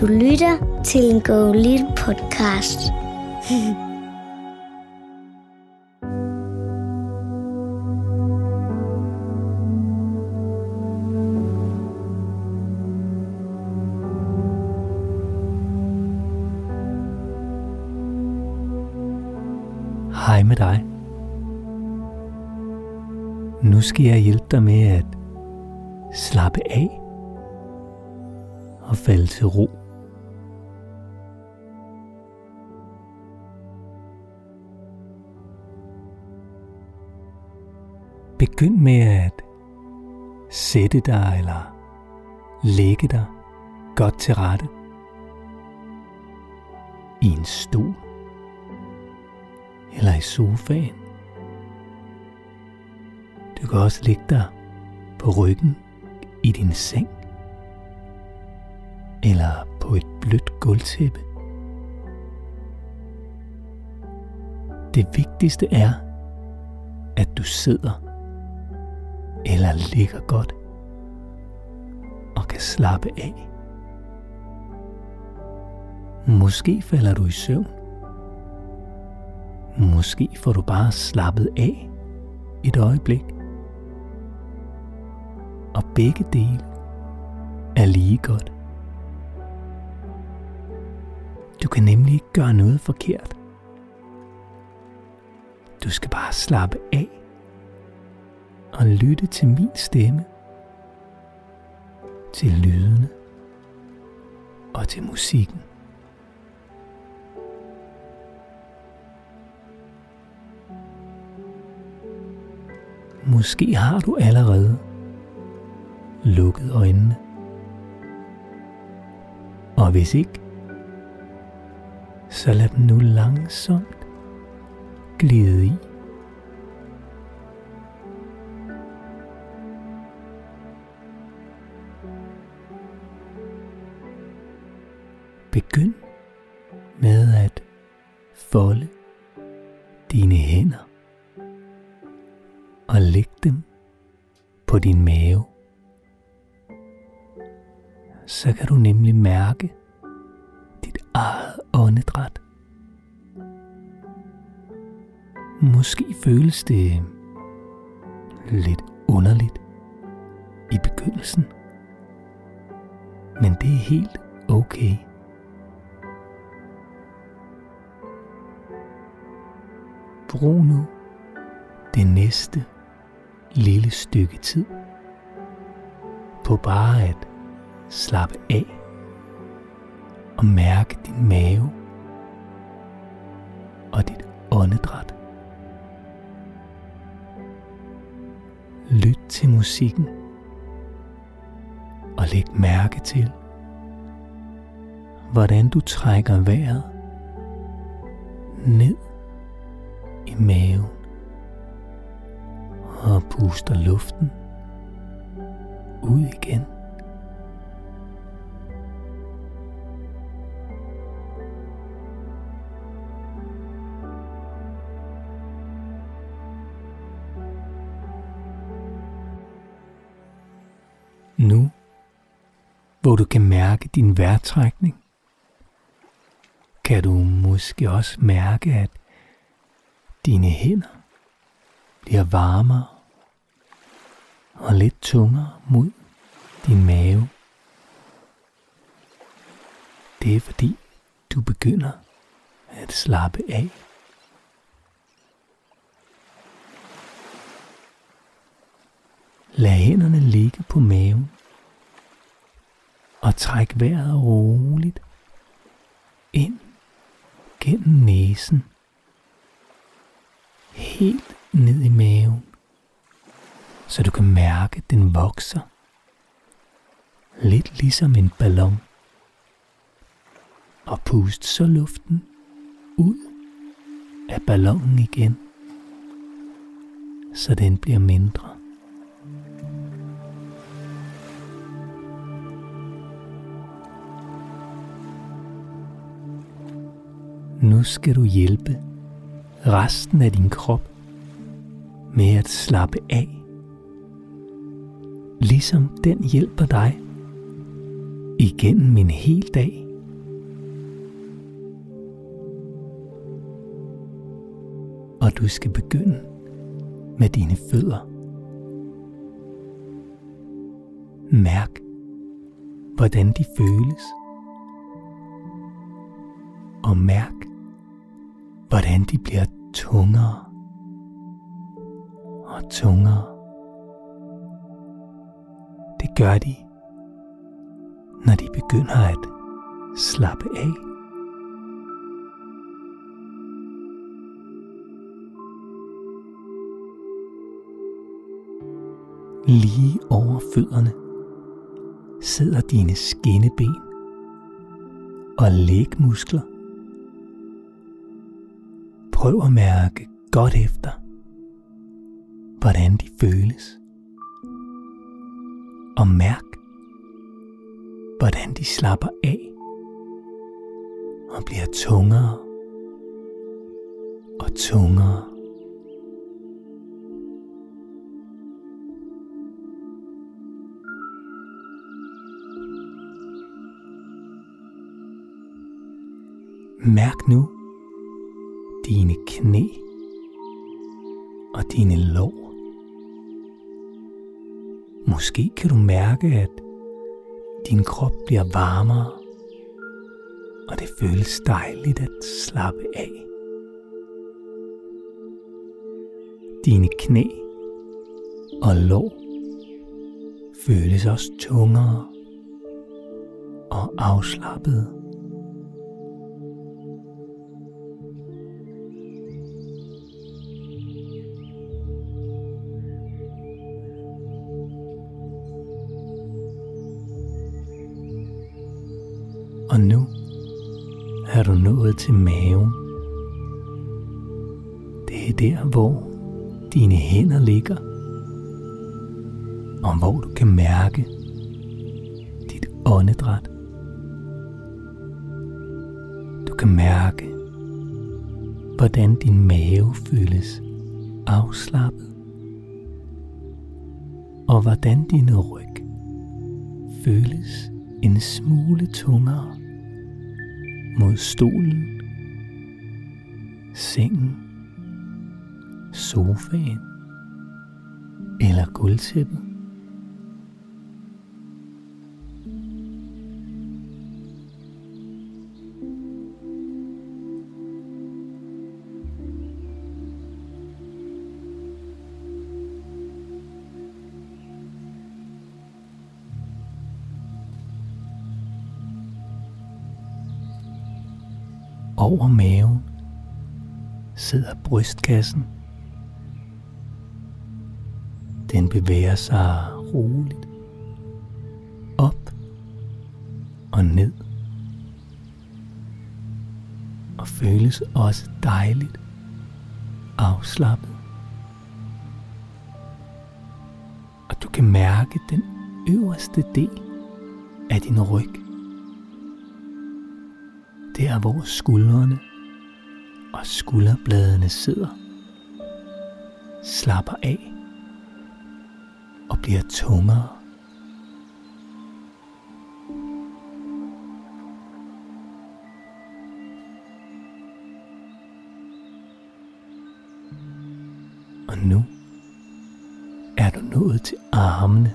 Du lytter til en Go Little podcast. Hej med dig. Nu skal jeg hjælpe dig med at slappe af og falde til ro. Begynd med at sætte dig eller lægge dig godt til rette i en stol eller i sofaen. Du kan også ligge dig på ryggen i din seng eller på et blødt gulvtæppe. Det vigtigste er, at du sidder eller ligger godt og kan slappe af. Måske falder du i søvn. Måske får du bare slappet af et øjeblik. Og begge dele er lige godt. Du kan nemlig ikke gøre noget forkert. Du skal bare slappe af og lytte til min stemme, til lydene og til musikken. Måske har du allerede lukket øjnene. Og hvis ikke, så lad dem nu langsomt glide i. Begynd med at folde dine hænder og læg dem på din mave. Så kan du nemlig mærke dit eget åndedræt. Måske føles det lidt underligt i begyndelsen, men det er helt okay. Ro nu det næste lille stykke tid på bare at slappe af og mærke din mave og dit åndedræt. Lyt til musikken og læg mærke til, hvordan du trækker vejret ned i maven og puster luften ud igen. Nu, hvor du kan mærke din vejrtrækning, kan du måske også mærke, at dine hænder bliver varmere og lidt tungere mod din mave. Det er fordi du begynder at slappe af. Lad hænderne ligge på maven og træk vejret roligt ind gennem næsen helt ned i maven, så du kan mærke, at den vokser. Lidt ligesom en ballon. Og pust så luften ud af ballonen igen, så den bliver mindre. Nu skal du hjælpe resten af din krop med at slappe af, ligesom den hjælper dig igennem en hel dag. Og du skal begynde med dine fødder. Mærk, hvordan de føles. Og mærk, hvordan de bliver tungere og tungere. Det gør de, når de begynder at slappe af. Lige over fødderne sidder dine skinneben og lægmuskler. Prøv at mærke godt efter, hvordan de føles. Og mærk, hvordan de slapper af og bliver tungere og tungere. Mærk nu dine knæ og dine lår. Måske kan du mærke, at din krop bliver varmere, og det føles dejligt at slappe af. Dine knæ og lår føles også tungere og afslappede. Og nu er du nået til maven. Det er der, hvor dine hænder ligger. Og hvor du kan mærke dit åndedræt. Du kan mærke, hvordan din mave føles afslappet. Og hvordan din ryg føles en smule tungere mod stolen, sengen, sofaen. Eller gulvtæppet. Over maven sidder brystkassen. Den bevæger sig roligt op og ned og føles også dejligt afslappet. Og du kan mærke den øverste del af din ryg der hvor skuldrene og skulderbladene sidder, slapper af og bliver tungere. Og nu er du nået til armene.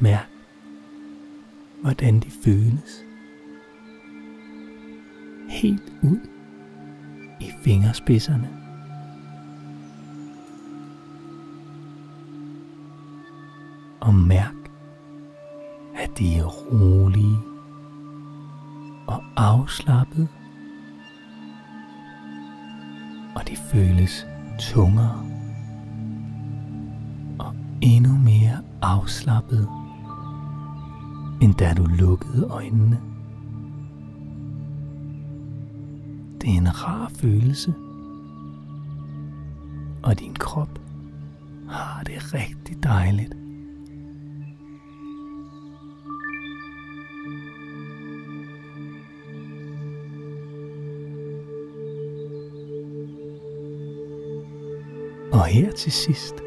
Mærk hvordan de føles. Helt ud i fingerspidserne. Og mærk, at de er rolige og afslappede, Og de føles tungere og endnu mere afslappede end da du lukkede øjnene. Det er en rar følelse, og din krop har det rigtig dejligt. Og her til sidst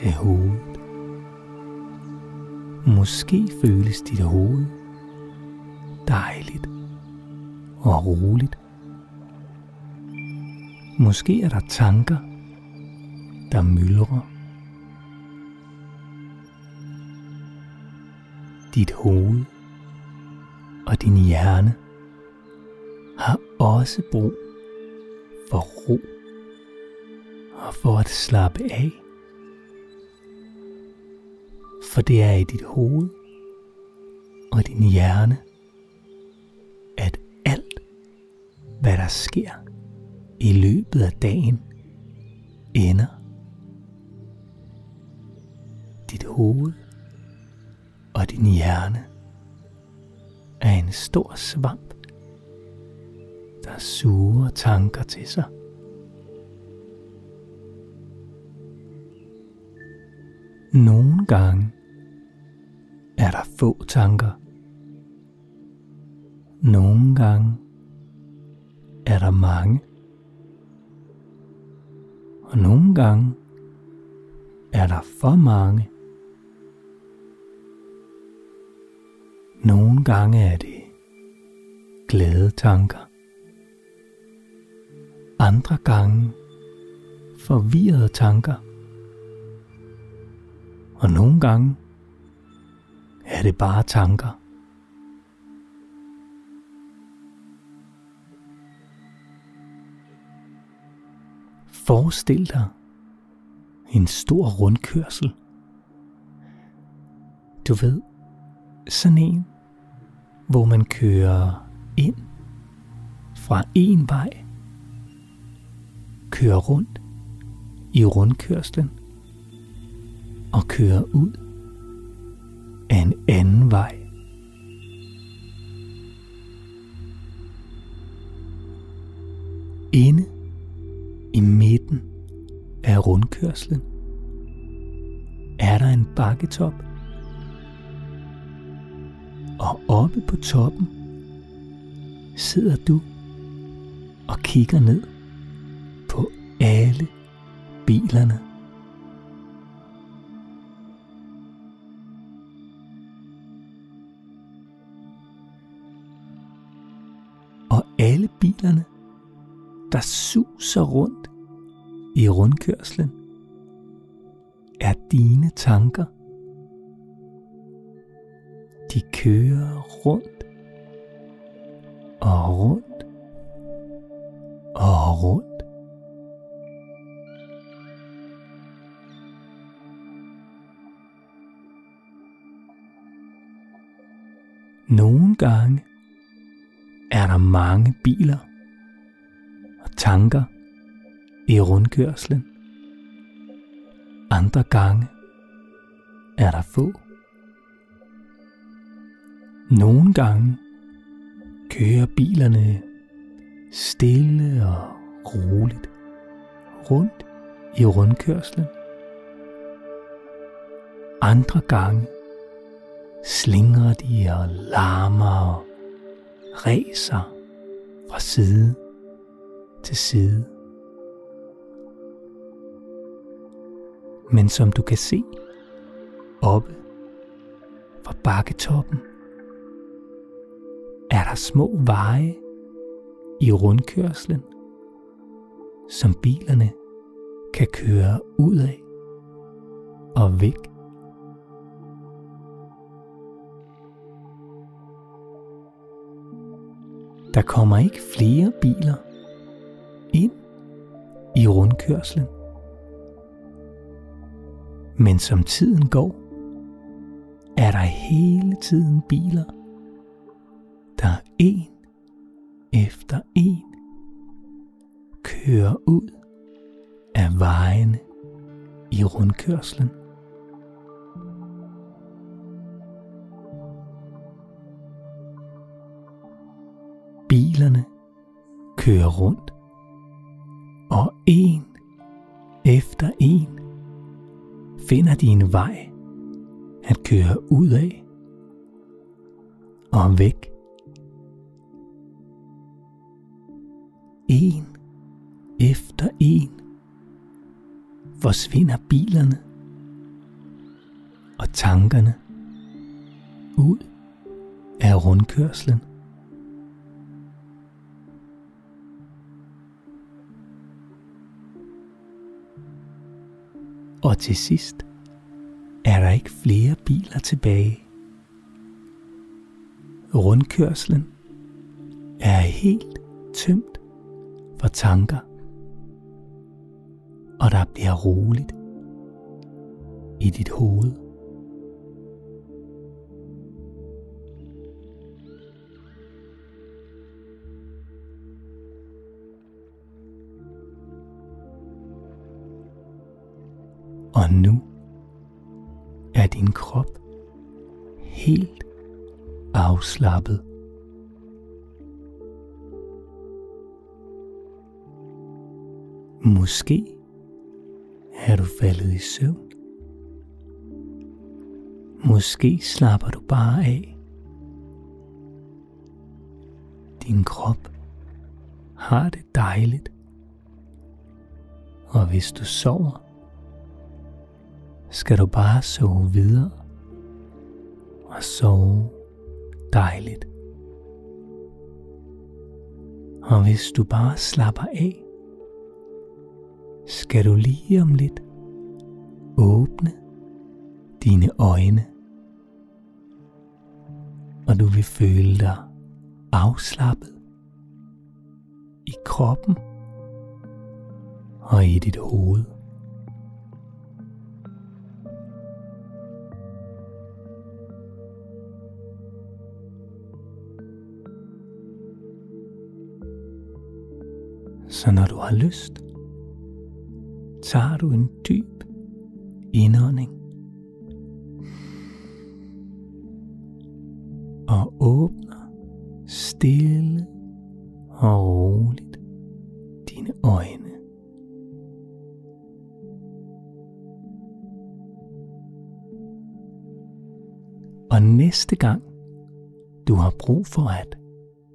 til hovedet. Måske føles dit hoved dejligt og roligt. Måske er der tanker, der myldrer. Dit hoved og din hjerne har også brug for ro og for at slappe af. For det er i dit hoved og din hjerne, at alt, hvad der sker i løbet af dagen, ender. Dit hoved og din hjerne er en stor svamp, der suger tanker til sig. Nogle gange er der få tanker. Nogle gange er der mange. Og nogle gange er der for mange. Nogle gange er det glade tanker. Andre gange forvirrede tanker. Og nogle gange er det bare tanker. Forestil dig en stor rundkørsel. Du ved, sådan en, hvor man kører ind fra en vej, kører rundt i rundkørslen og kører ud af en anden vej. Inde i midten af rundkørslen er der en bakketop. Og oppe på toppen sidder du og kigger ned på alle bilerne. Bilerne, der suser rundt i rundkørslen, er dine tanker. De kører rundt og rundt og rundt. Nogle gange der mange biler og tanker i rundkørslen. Andre gange er der få. Nogle gange kører bilerne stille og roligt rundt i rundkørslen. Andre gange slingrer de og larmer og ræser fra side til side. Men som du kan se oppe fra bakketoppen, er der små veje i rundkørslen, som bilerne kan køre ud af og væk. Der kommer ikke flere biler ind i rundkørslen. Men som tiden går, er der hele tiden biler, der en efter en kører ud af vejene i rundkørslen. Bilerne kører rundt, og en efter en finder de en vej at køre ud af og væk. En efter en forsvinder bilerne og tankerne ud af rundkørslen. Og til sidst er der ikke flere biler tilbage. Rundkørslen er helt tømt for tanker, og der bliver roligt i dit hoved. Og nu er din krop helt afslappet. Måske er du faldet i søvn. Måske slapper du bare af. Din krop har det dejligt. Og hvis du sover, skal du bare sove videre og sove dejligt. Og hvis du bare slapper af, skal du lige om lidt åbne dine øjne, og du vil føle dig afslappet i kroppen og i dit hoved. Så når du har lyst, tager du en dyb indånding og åbner stille og roligt dine øjne. Og næste gang du har brug for at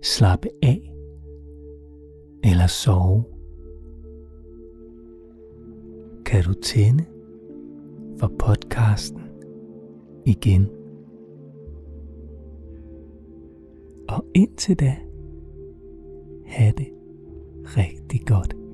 slappe af eller sove, kan du tænde for podcasten igen. Og indtil da, have det rigtig godt.